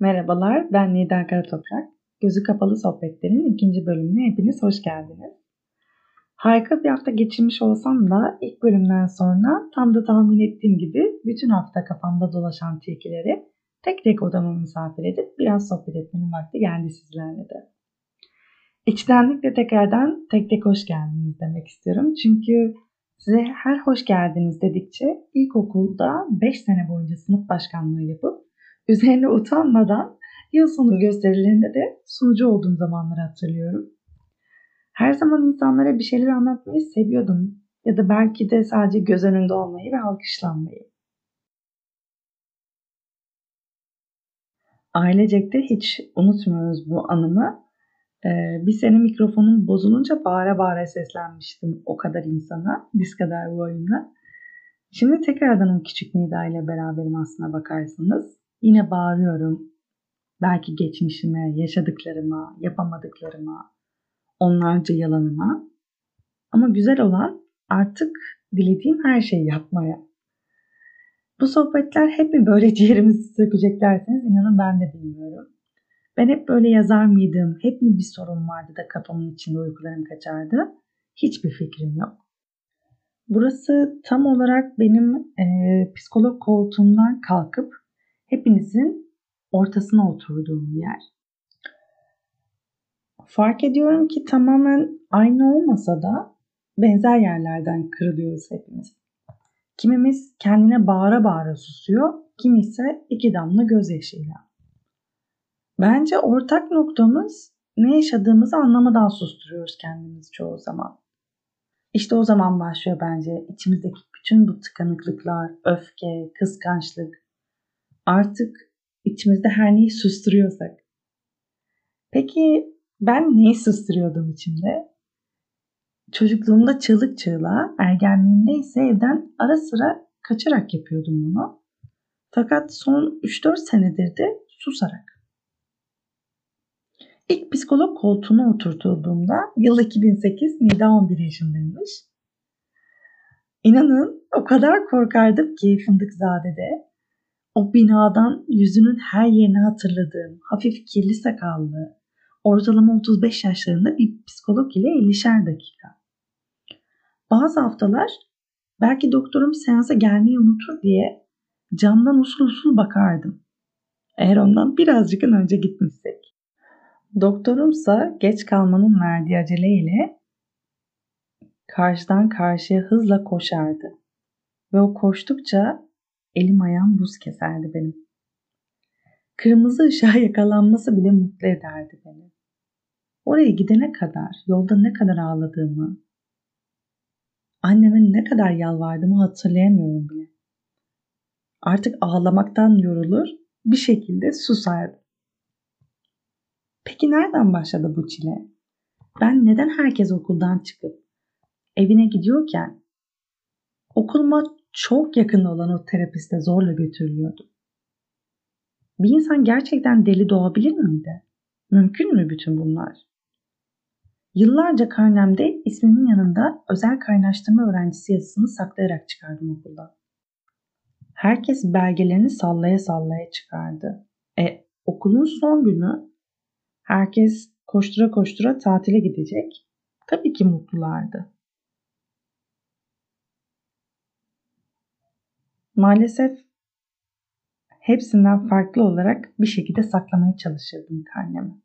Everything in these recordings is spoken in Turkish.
Merhabalar, ben Nida Karatoprak. Gözü Kapalı Sohbetler'in ikinci bölümüne hepiniz hoş geldiniz. Harika bir hafta geçirmiş olsam da ilk bölümden sonra tam da tahmin ettiğim gibi bütün hafta kafamda dolaşan tilkileri tek tek odama misafir edip biraz sohbet etmenin vakti geldi sizlerle de. İçtenlikle tekrardan tek tek hoş geldiniz demek istiyorum. Çünkü size her hoş geldiniz dedikçe ilkokulda 5 sene boyunca sınıf başkanlığı yapıp üzerine utanmadan yıl sonu gösterilerinde de sunucu olduğum zamanları hatırlıyorum. Her zaman insanlara bir şeyler anlatmayı seviyordum ya da belki de sadece göz önünde olmayı ve alkışlanmayı. Ailecek de hiç unutmuyoruz bu anımı. Ee, bir sene mikrofonum bozulunca bağıra bağıra seslenmiştim o kadar insana, diz kadar bu oyunda. Şimdi tekrardan o küçük Nida ile beraberim aslına bakarsanız. Yine bağırıyorum. Belki geçmişime, yaşadıklarıma, yapamadıklarıma, onlarca yalanıma. Ama güzel olan artık dilediğim her şeyi yapmaya. Bu sohbetler hep mi böyle ciğerimizi sökecek derseniz inanın ben de bilmiyorum. Ben hep böyle yazar mıydım? Hep mi bir sorun vardı da kafamın içinde uykularım kaçardı? Hiçbir fikrim yok. Burası tam olarak benim e, psikolog koltuğumdan kalkıp hepinizin ortasına oturduğum yer. Fark ediyorum ki tamamen aynı olmasa da benzer yerlerden kırılıyoruz hepimiz. Kimimiz kendine bağıra bağıra susuyor, kimi ise iki damla gözyaşıyla. Bence ortak noktamız ne yaşadığımızı anlamadan susturuyoruz kendimizi çoğu zaman. İşte o zaman başlıyor bence içimizdeki bütün bu tıkanıklıklar, öfke, kıskançlık. Artık içimizde her neyi susturuyorsak. Peki ben neyi susturuyordum içimde? Çocukluğumda çığlık çığlığa, ergenliğimde ise evden ara sıra kaçarak yapıyordum bunu. Fakat son 3-4 senedir de susarak. İlk psikolog koltuğuna oturtulduğumda yıl 2008 Nida 11 yaşındaymış. İnanın o kadar korkardım ki Fındıkzade'de o binadan yüzünün her yerini hatırladığım hafif kirli sakallı, ortalama 35 yaşlarında bir psikolog ile 50'şer dakika. Bazı haftalar belki doktorum seansa gelmeyi unutur diye camdan usul usul bakardım. Eğer ondan birazcık önce gitmişsek. Doktorumsa geç kalmanın verdiği aceleyle karşıdan karşıya hızla koşardı. Ve o koştukça elim ayağım buz keserdi benim. Kırmızı ışığa yakalanması bile mutlu ederdi beni. Oraya gidene kadar yolda ne kadar ağladığımı, anneme ne kadar yalvardığımı hatırlayamıyorum bile. Artık ağlamaktan yorulur, bir şekilde susardım. Peki nereden başladı bu çile? Ben neden herkes okuldan çıkıp evine gidiyorken okuluma çok yakın olan o terapiste zorla götürülüyordu? Bir insan gerçekten deli doğabilir miydi? Mümkün mü bütün bunlar? Yıllarca karnemde ismimin yanında özel kaynaştırma öğrencisi yazısını saklayarak çıkardım okulda. Herkes belgelerini sallaya sallaya çıkardı. E okulun son günü herkes koştura koştura tatile gidecek. Tabii ki mutlulardı. Maalesef hepsinden farklı olarak bir şekilde saklamaya çalışırdım karnemi.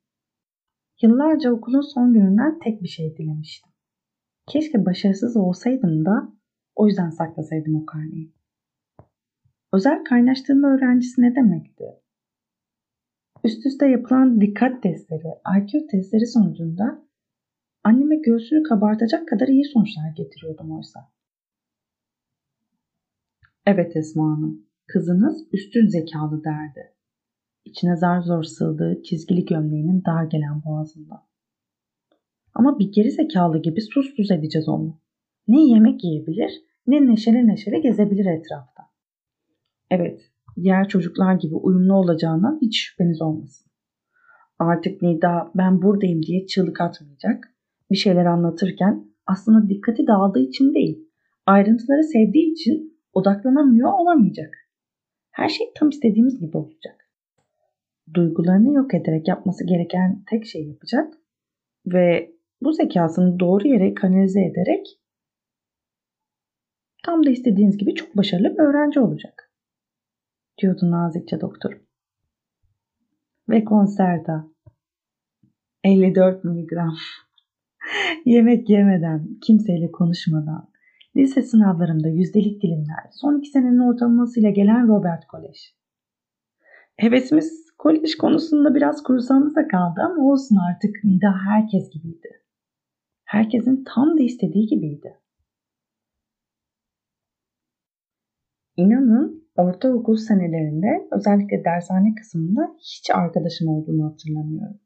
Yıllarca okulun son gününden tek bir şey dilemiştim. Keşke başarısız olsaydım da o yüzden saklasaydım o karneyi. Özel kaynaştırma öğrencisi ne demekti? Üst üste yapılan dikkat testleri, IQ testleri sonucunda anneme göğsünü kabartacak kadar iyi sonuçlar getiriyordum oysa. Evet Esma Hanım, kızınız üstün zekalı derdi. İçine zar zor sığdığı çizgili gömleğinin dar gelen boğazında. Ama bir geri zekalı gibi sus sus edeceğiz onu. Ne yemek yiyebilir ne neşeli neşeli gezebilir etrafta. Evet, diğer çocuklar gibi uyumlu olacağından hiç şüpheniz olmasın. Artık Nida ben buradayım diye çığlık atmayacak. Bir şeyler anlatırken aslında dikkati dağıldığı için değil, ayrıntıları sevdiği için odaklanamıyor olamayacak. Her şey tam istediğimiz gibi olacak. duygularını yok ederek yapması gereken tek şey yapacak ve bu zekasını doğru yere kanalize ederek tam da istediğiniz gibi çok başarılı bir öğrenci olacak. Diyordu nazikçe doktor. Ve konserta 54 miligram yemek yemeden, kimseyle konuşmadan, lise sınavlarımda yüzdelik dilimler, son iki senenin ortalamasıyla gelen Robert Kolej. Hevesimiz kolej konusunda biraz kursağımızda kaldı ama olsun artık Nida herkes gibiydi. Herkesin tam da istediği gibiydi. İnanın ortaokul senelerinde özellikle dershane kısmında hiç arkadaşım olduğunu hatırlamıyorum.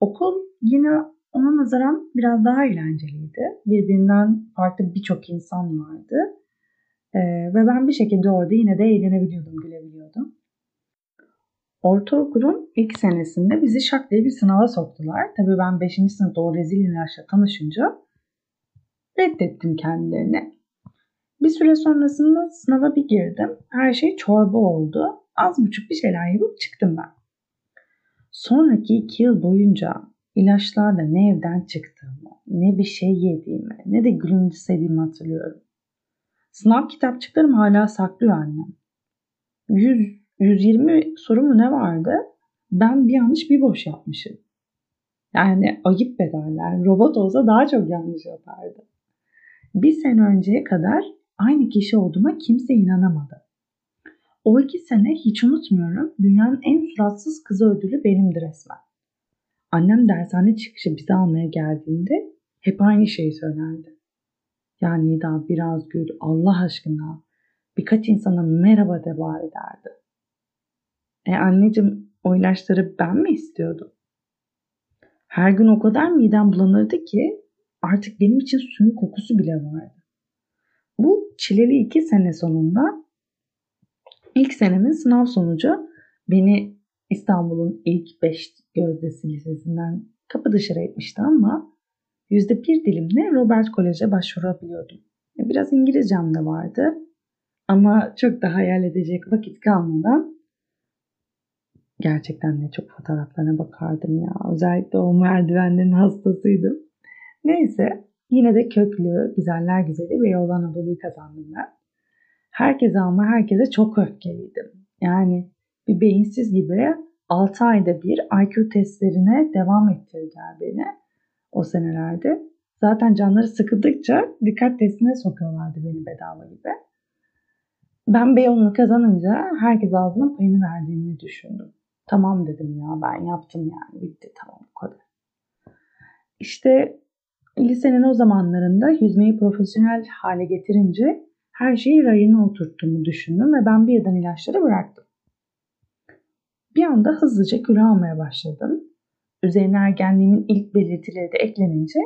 Okul yine ona nazaran biraz daha eğlenceliydi. Birbirinden farklı birçok insan vardı. Ee, ve ben bir şekilde orada yine de eğlenebiliyordum, gülebiliyordum. Ortaokulun ilk senesinde bizi şak diye bir sınava soktular. Tabii ben 5. sınıfta o rezil üniversite tanışınca reddettim kendilerini. Bir süre sonrasında sınava bir girdim. Her şey çorba oldu. Az buçuk bir şeyler yapıp çıktım ben. Sonraki iki yıl boyunca ilaçlarla ne evden çıktığımı, ne bir şey yediğimi, ne de gülümsediğimi hatırlıyorum. Sınav kitapçıklarım hala saklıyor annem. 100, 120 soru mu ne vardı? Ben bir yanlış bir boş yapmışım. Yani ayıp bedeller. Robot olsa daha çok yanlış yapardı. Bir sene önceye kadar aynı kişi olduğuma kimse inanamadı. O iki sene hiç unutmuyorum dünyanın en suratsız kızı ödülü benimdi resmen. Annem dershane çıkışı bizi almaya geldiğinde hep aynı şeyi söylerdi. Yani Nida biraz gül Allah aşkına birkaç insana merhaba de bari derdi. E anneciğim o ilaçları ben mi istiyordum? Her gün o kadar midem bulanırdı ki artık benim için suyun kokusu bile vardı. Bu çileli iki sene sonunda ilk senemin sınav sonucu beni İstanbul'un ilk beş gözdesi lisesinden kapı dışarı etmişti ama yüzde bir dilimle Robert Kolej'e başvurabiliyordum. Biraz İngilizcem de vardı ama çok da hayal edecek vakit kalmadan gerçekten ne çok fotoğraflarına bakardım ya. Özellikle o merdivenlerin hastasıydım. Neyse yine de köklü, güzeller güzeli ve yol Anadolu'yu kazandım ben. Herkese ama herkese çok öfkeliydim. Yani bir beyinsiz gibi 6 ayda bir IQ testlerine devam ettirdiler beni o senelerde. Zaten canları sıkıldıkça dikkat testine sokuyorlardı beni bedava gibi. Ben Beyoğlu'nu kazanınca herkes ağzına payını verdiğimi düşündüm. Tamam dedim ya ben yaptım yani bitti tamam bu kadar. İşte lisenin o zamanlarında yüzmeyi profesyonel hale getirince her şeyi rayına oturttuğumu düşündüm ve ben birden ilaçları bıraktım. Bir anda hızlıca kilo almaya başladım. Üzerine ergenliğimin ilk belirtileri de eklenince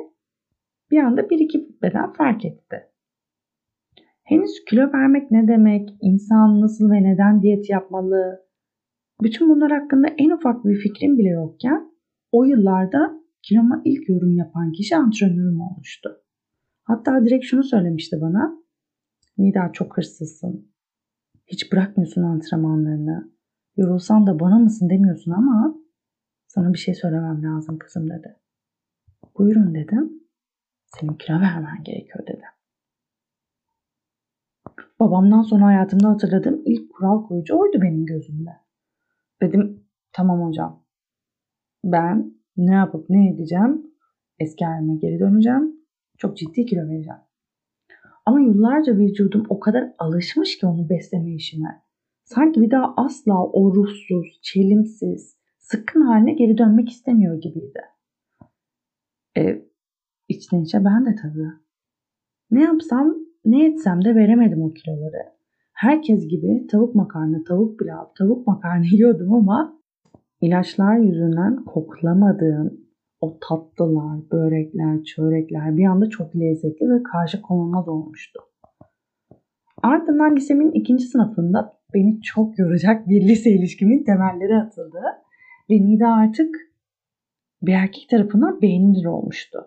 bir anda bir iki beden fark etti. Henüz kilo vermek ne demek, insan nasıl ve neden diyet yapmalı, bütün bunlar hakkında en ufak bir fikrim bile yokken o yıllarda kiloma ilk yorum yapan kişi antrenörüm olmuştu. Hatta direkt şunu söylemişti bana. Nida çok hırsızsın. Hiç bırakmıyorsun antrenmanlarını. Yorulsan da bana mısın demiyorsun ama sana bir şey söylemem lazım kızım dedi. Buyurun dedim. Senin kilo vermen gerekiyor dedi. Babamdan sonra hayatımda hatırladığım ilk kural koyucu oydu benim gözümde. Dedim tamam hocam. Ben ne yapıp ne edeceğim? Eski halime geri döneceğim. Çok ciddi kilo vereceğim. Ama yıllarca vücudum o kadar alışmış ki onu besleme işime. Sanki bir daha asla o ruhsuz, çelimsiz, sıkkın haline geri dönmek istemiyor gibiydi. E, içten içe ben de tabii. Ne yapsam, ne etsem de veremedim o kiloları. Herkes gibi tavuk makarna, tavuk pilav, tavuk makarna yiyordum ama ilaçlar yüzünden koklamadığım o tatlılar, börekler, çörekler bir anda çok lezzetli ve karşı konulmaz olmuştu. Ardından lisemin ikinci sınıfında beni çok yoracak bir lise ilişkimin temelleri atıldı. Ve Nida artık bir erkek tarafından beğenilir olmuştu.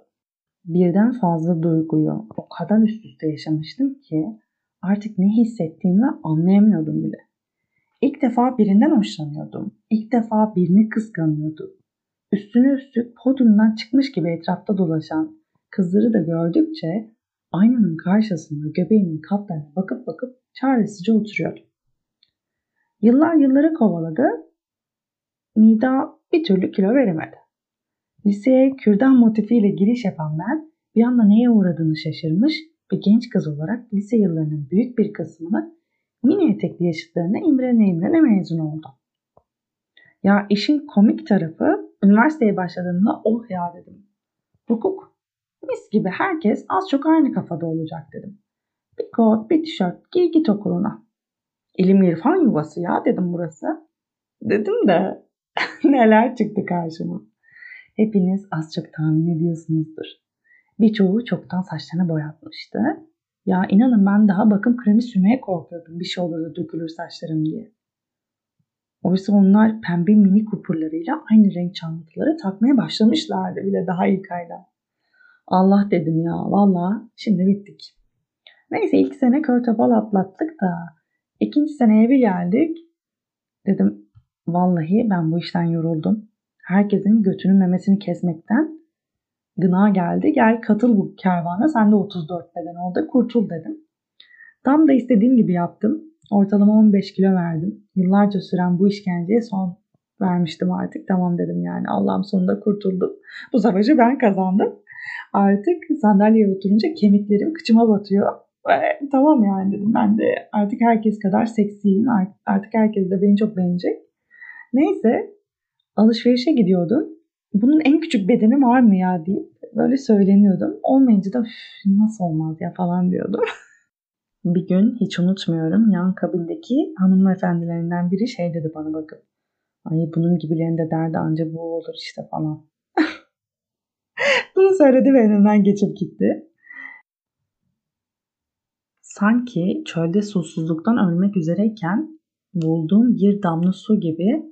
Birden fazla duyguyu o kadar üst üste yaşamıştım ki artık ne hissettiğimi anlayamıyordum bile. İlk defa birinden hoşlanıyordum. ilk defa birini kıskanıyordu. Üstüne üstlük podyumdan çıkmış gibi etrafta dolaşan kızları da gördükçe aynanın karşısında göbeğimin katlarına bakıp bakıp çaresizce oturuyordu. Yıllar yılları kovaladı. Nida bir türlü kilo veremedi. Liseye kürdan motifiyle giriş yapan ben bir anda neye uğradığını şaşırmış ve genç kız olarak lise yıllarının büyük bir kısmını mini etekli yaşıtlarına imrene imrene mezun oldu. Ya işin komik tarafı üniversiteye başladığımda oh ya dedim. Hukuk. Mis gibi herkes az çok aynı kafada olacak dedim. Bir kot, bir tişört, giy git okuluna. İlim irfan yuvası ya dedim burası. Dedim de neler çıktı karşıma. Hepiniz az çok tahmin ediyorsunuzdur. Birçoğu çoktan saçlarını boyatmıştı. Ya inanın ben daha bakım kremi sürmeye korkuyordum bir şey olur da dökülür saçlarım diye. Oysa onlar pembe mini kupurlarıyla aynı renk çantaları takmaya başlamışlardı bile daha ilk ayda. Allah dedim ya valla şimdi bittik. Neyse ilk sene kör topal atlattık da ikinci seneye bir geldik. Dedim vallahi ben bu işten yoruldum. Herkesin götünün memesini kesmekten gına geldi. Gel katıl bu kervana sen de 34 beden oldu kurtul dedim. Tam da istediğim gibi yaptım. Ortalama 15 kilo verdim. Yıllarca süren bu işkenceye son vermiştim artık. Tamam dedim yani Allah'ım sonunda kurtuldum. Bu savaşı ben kazandım. Artık sandalyeye oturunca kemiklerim kıçıma batıyor. E, tamam yani dedim ben de artık herkes kadar seksiyim. Artık herkes de beni çok beğenecek. Neyse alışverişe gidiyordum. Bunun en küçük bedeni var mı ya deyip böyle söyleniyordum. Olmayınca da nasıl olmaz ya falan diyordum. bir gün hiç unutmuyorum yan kabindeki hanımefendilerinden biri şey dedi bana bakıp. Ay bunun gibilerin de derdi anca bu olur işte falan. Bunu söyledi ve önümden geçip gitti. Sanki çölde susuzluktan ölmek üzereyken bulduğum bir damla su gibi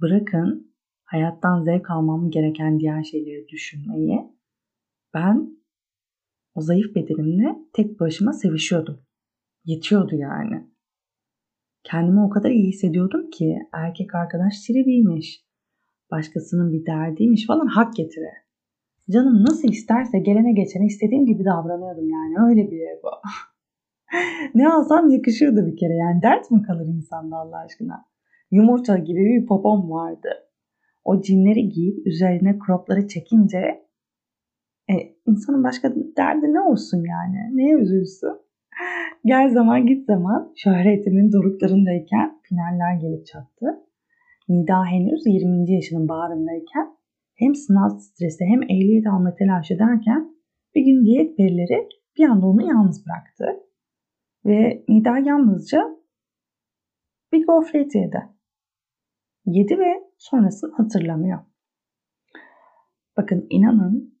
bırakın hayattan zevk almam gereken diğer şeyleri düşünmeyi. Ben o zayıf bedenimle tek başıma sevişiyordum. Yetiyordu yani. Kendimi o kadar iyi hissediyordum ki erkek arkadaş tribiymiş. Başkasının bir derdiymiş falan hak getire. Canım nasıl isterse gelene geçene istediğim gibi davranıyordum yani öyle bir ego. ne alsam yakışıyordu bir kere yani dert mi kalır insanda Allah aşkına? Yumurta gibi bir popom vardı. O cinleri giyip üzerine cropları çekince e, insanın başka derdi ne olsun yani? Neye üzülsün? Gel zaman git zaman şöhretimin doruklarındayken finaller gelip çattı. Nida henüz 20. yaşının bağrındayken hem sınav stresi hem ehliyet alma telaşı ederken bir gün diyet perileri bir anda onu yalnız bıraktı. Ve Nida yalnızca bir gofret yedi. Yedi ve sonrasını hatırlamıyor. Bakın inanın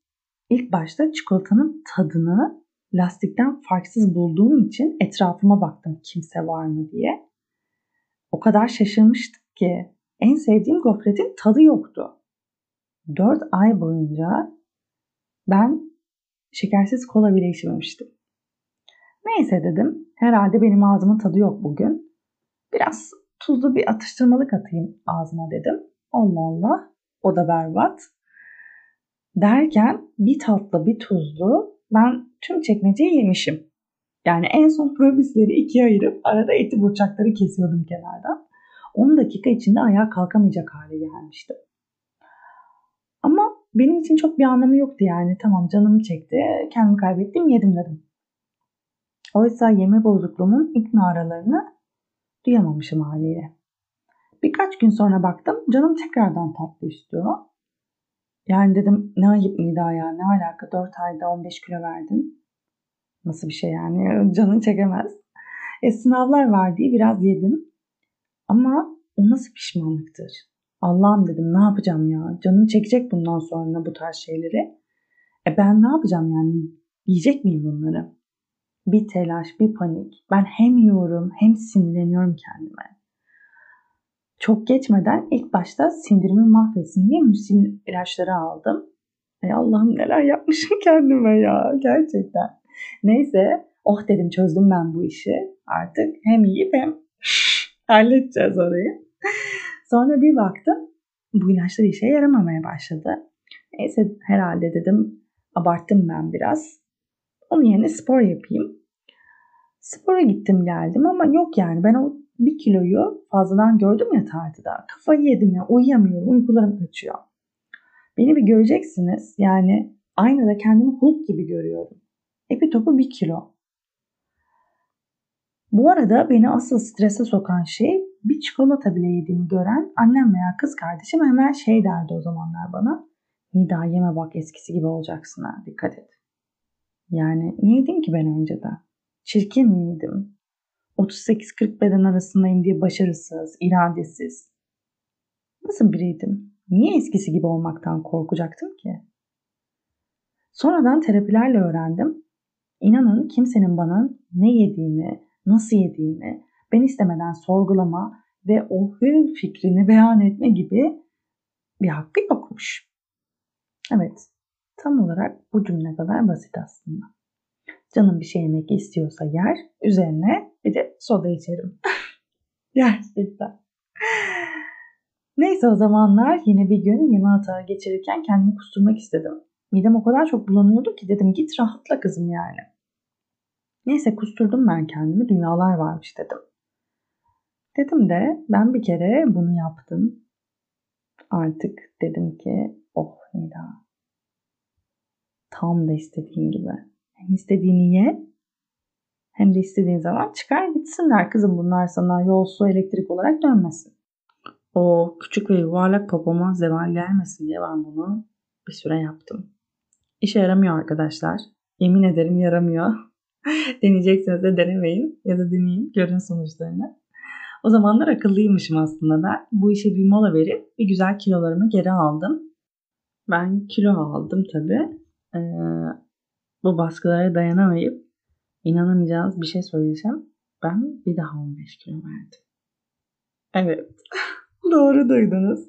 ilk başta çikolatanın tadını lastikten farksız bulduğum için etrafıma baktım kimse var mı diye. O kadar şaşırmıştım ki en sevdiğim gofretin tadı yoktu. 4 ay boyunca ben şekersiz kola bile içmemiştim. Neyse dedim. Herhalde benim ağzımın tadı yok bugün. Biraz tuzlu bir atıştırmalık atayım ağzıma dedim. Allah Allah. O da berbat. Derken bir tatlı bir tuzlu ben tüm çekmeceyi yemişim. Yani en son probisleri ikiye ayırıp arada eti burçakları kesiyordum kenardan. 10 dakika içinde ayağa kalkamayacak hale gelmiştim. Ama benim için çok bir anlamı yoktu yani. Tamam canım çekti, kendimi kaybettim, yedim dedim. Oysa yeme bozukluğumun ilk naralarını duyamamışım haliyle. Birkaç gün sonra baktım canım tekrardan tatlı istiyor. Yani dedim ne ayıp Nida ya ne alaka 4 ayda 15 kilo verdin. Nasıl bir şey yani canın çekemez. E sınavlar var diye biraz yedim. Ama o nasıl pişmanlıktır? Allah'ım dedim ne yapacağım ya? Canım çekecek bundan sonra bu tarz şeyleri. E ben ne yapacağım yani? Yiyecek miyim bunları? Bir telaş, bir panik. Ben hem yiyorum hem sinirleniyorum kendime. Çok geçmeden ilk başta sindirimi mahvetsin diye müsil ilaçları aldım. Ay Allah'ım neler yapmışım kendime ya gerçekten. Neyse oh dedim çözdüm ben bu işi. Artık hem yiyip hem halledeceğiz orayı. Sonra bir baktım bu ilaçlar işe yaramamaya başladı. Neyse herhalde dedim abarttım ben biraz. Onun yerine spor yapayım. Spora gittim geldim ama yok yani ben o bir kiloyu fazladan gördüm ya tartıda. Kafayı yedim ya uyuyamıyorum uykularım kaçıyor. Beni bir göreceksiniz yani aynada kendimi Hulk gibi görüyorum. Epi topu bir kilo. Bu arada beni asıl strese sokan şey bir çikolata bile yediğimi gören annem veya kız kardeşim hemen şey derdi o zamanlar bana. Nida yeme bak eskisi gibi olacaksın ha dikkat et. Yani neydim ki ben önceden? Çirkin miydim? 38-40 beden arasındayım diye başarısız, iradesiz. Nasıl biriydim? Niye eskisi gibi olmaktan korkacaktım ki? Sonradan terapilerle öğrendim. İnanın kimsenin bana ne yediğimi, nasıl yediğimi ben istemeden sorgulama ve o hür fikrini beyan etme gibi bir hakkı yokmuş. Evet, tam olarak bu cümle kadar basit aslında. Canım bir şey yemek istiyorsa yer, üzerine bir de soda içerim. Gerçekten. Neyse o zamanlar yine bir gün yeme hata geçirirken kendimi kusturmak istedim. Midem o kadar çok bulanıyordu ki dedim git rahatla kızım yani. Neyse kusturdum ben kendimi dünyalar varmış dedim. Dedim de ben bir kere bunu yaptım. Artık dedim ki oh Nida. Tam da istediğin gibi. Hem istediğini ye hem de istediğin zaman çıkar gitsinler kızım bunlar sana yol su elektrik olarak dönmesin. O küçük ve yuvarlak popoma zeval gelmesin diye ben bunu bir süre yaptım. İşe yaramıyor arkadaşlar. Yemin ederim yaramıyor. Deneyecekseniz de denemeyin ya da deneyin görün sonuçlarını. O zamanlar akıllıymışım aslında ben. Bu işe bir mola verip bir güzel kilolarımı geri aldım. Ben kilo aldım tabii. Ee, bu baskılara dayanamayıp inanamayacağınız bir şey söyleyeceğim. Ben bir daha 15 kilo verdim. Evet. Doğru duydunuz.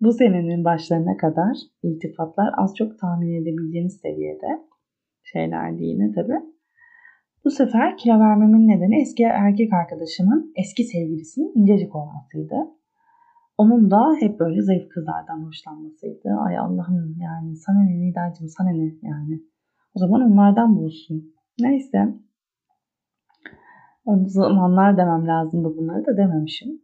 Bu senenin başlarına kadar iltifatlar az çok tahmin edebileceğiniz seviyede şeylerdi yine tabii. Bu sefer kilo vermemin nedeni eski erkek arkadaşımın eski sevgilisinin incecik olmasıydı. Onun da hep böyle zayıf kızlardan hoşlanmasıydı. Ay Allah'ım yani sana ne Nidacığım sana ne yani. O zaman onlardan bulsun. Neyse. O zamanlar demem lazımdı bunları da dememişim.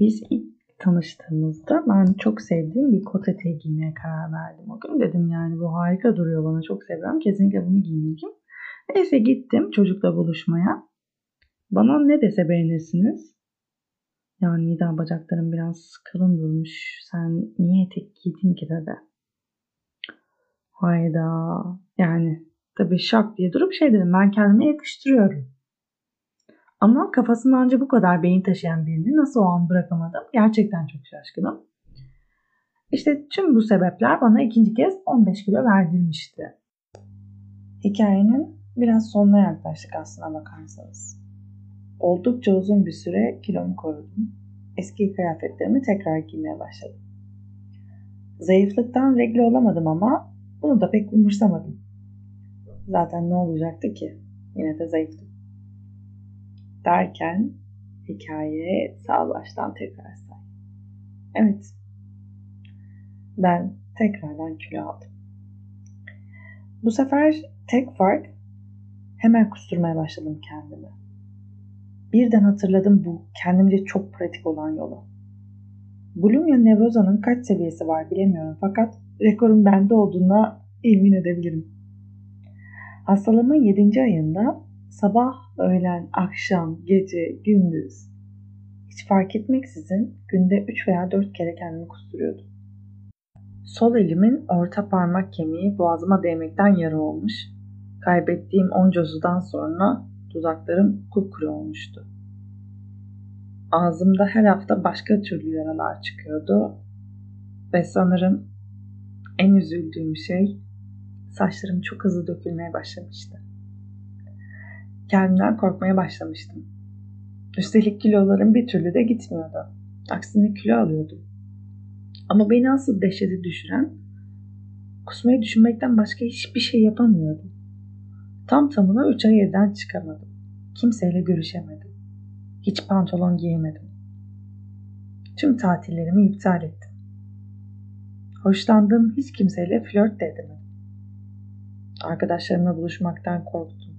Biz ilk tanıştığımızda ben çok sevdiğim bir kot eteği giymeye karar verdim. O gün dedim yani bu harika duruyor bana çok seviyorum. Kesinlikle bunu giymeliyim. Neyse gittim çocukla buluşmaya. Bana ne dese beğenirsiniz. Yani Nida bacaklarım biraz kalın durmuş. Sen niye etek giydin ki dedi. Hayda. Yani tabii şak diye durup şey dedim ben kendime yakıştırıyorum. Ama kafasında ancak bu kadar beyin taşıyan birini nasıl o an bırakamadım gerçekten çok şaşkınım. İşte tüm bu sebepler bana ikinci kez 15 kilo verdirmişti. Hikayenin biraz sonuna yaklaştık aslına bakarsanız. Oldukça uzun bir süre kilomu korudum. Eski kıyafetlerimi tekrar giymeye başladım. Zayıflıktan regle olamadım ama bunu da pek umursamadım. Zaten ne olacaktı ki? Yine de zayıftım. Derken hikaye sağ baştan tekrar say. Evet. Ben tekrardan kilo aldım. Bu sefer tek fark hemen kusturmaya başladım kendimi. Birden hatırladım bu kendimce çok pratik olan yolu. Bulimia nevrozanın kaç seviyesi var bilemiyorum fakat rekorun bende olduğuna emin edebilirim. Hastalığımın 7. ayında sabah, öğlen, akşam, gece, gündüz hiç fark etmeksizin günde 3 veya 4 kere kendimi kusturuyordum. Sol elimin orta parmak kemiği boğazıma değmekten yara olmuş. Kaybettiğim onca sudan sonra dudaklarım kupkuru olmuştu. Ağzımda her hafta başka türlü yaralar çıkıyordu ve sanırım en üzüldüğüm şey saçlarım çok hızlı dökülmeye başlamıştı. Kendimden korkmaya başlamıştım. Üstelik kilolarım bir türlü de gitmiyordu. Aksine kilo alıyordum. Ama beni asıl dehşete düşüren kusmayı düşünmekten başka hiçbir şey yapamıyordum. Tam tamına 3 ay evden çıkamadım. Kimseyle görüşemedim. Hiç pantolon giyemedim. tüm tatillerimi iptal ettim. Hoşlandığım hiç kimseyle flört de edemedim. Arkadaşlarımla buluşmaktan korktum.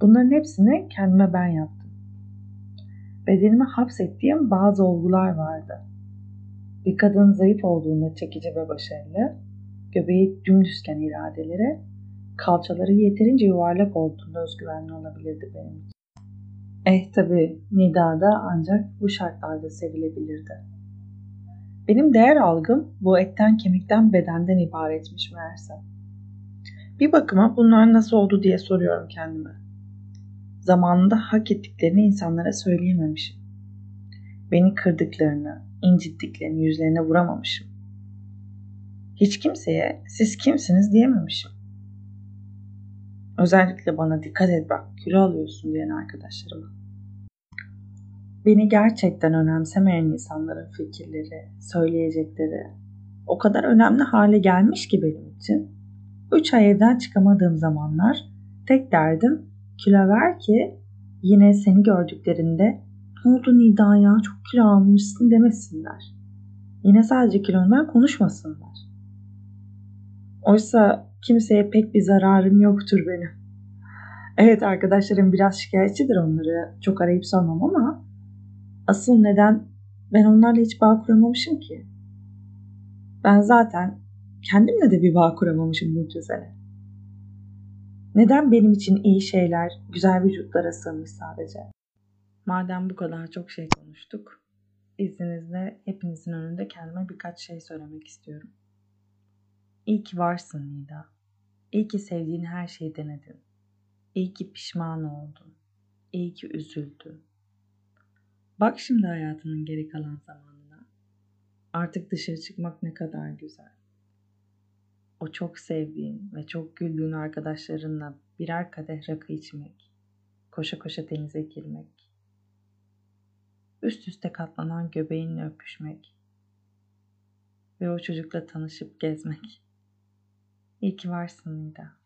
Bunların hepsini kendime ben yaptım. Bedenime hapsettiğim bazı olgular vardı. Bir kadın zayıf olduğunda çekici ve başarılı, göbeği dümdüzken iradeleri, kalçaları yeterince yuvarlak olduğunda özgüvenli olabilirdi benim için. Eh tabi Nida da ancak bu şartlarda sevilebilirdi. Benim değer algım bu etten kemikten bedenden ibaretmiş meğerse. Bir bakıma bunlar nasıl oldu diye soruyorum kendime. Zamanında hak ettiklerini insanlara söyleyememişim. Beni kırdıklarını, incittiklerini yüzlerine vuramamışım. Hiç kimseye siz kimsiniz diyememişim. Özellikle bana dikkat et bak kilo alıyorsun diyen arkadaşlarıma. Beni gerçekten önemsemeyen insanların fikirleri, söyleyecekleri o kadar önemli hale gelmiş ki benim için. Üç ay evden çıkamadığım zamanlar tek derdim kilo ver ki yine seni gördüklerinde ne oldu Nida ya çok kilo almışsın demesinler. Yine sadece kilondan konuşmasınlar. Oysa kimseye pek bir zararım yoktur benim. Evet arkadaşlarım biraz şikayetçidir onları çok arayıp sormam ama asıl neden ben onlarla hiç bağ kuramamışım ki. Ben zaten kendimle de bir bağ kuramamışım mucizene. Neden benim için iyi şeyler güzel vücutlara sığmış sadece? Madem bu kadar çok şey konuştuk, izninizle hepinizin önünde kendime birkaç şey söylemek istiyorum. İyi ki varsın Nida. İyi ki sevdiğin her şeyi denedin. İyi ki pişman oldun. İyi ki üzüldün. Bak şimdi hayatının geri kalan zamanına. Artık dışarı çıkmak ne kadar güzel. O çok sevdiğin ve çok güldüğün arkadaşlarınla birer kadeh rakı içmek, koşa koşa denize girmek, üst üste katlanan göbeğinle öpüşmek ve o çocukla tanışıp gezmek. İyi ki varsın Nida.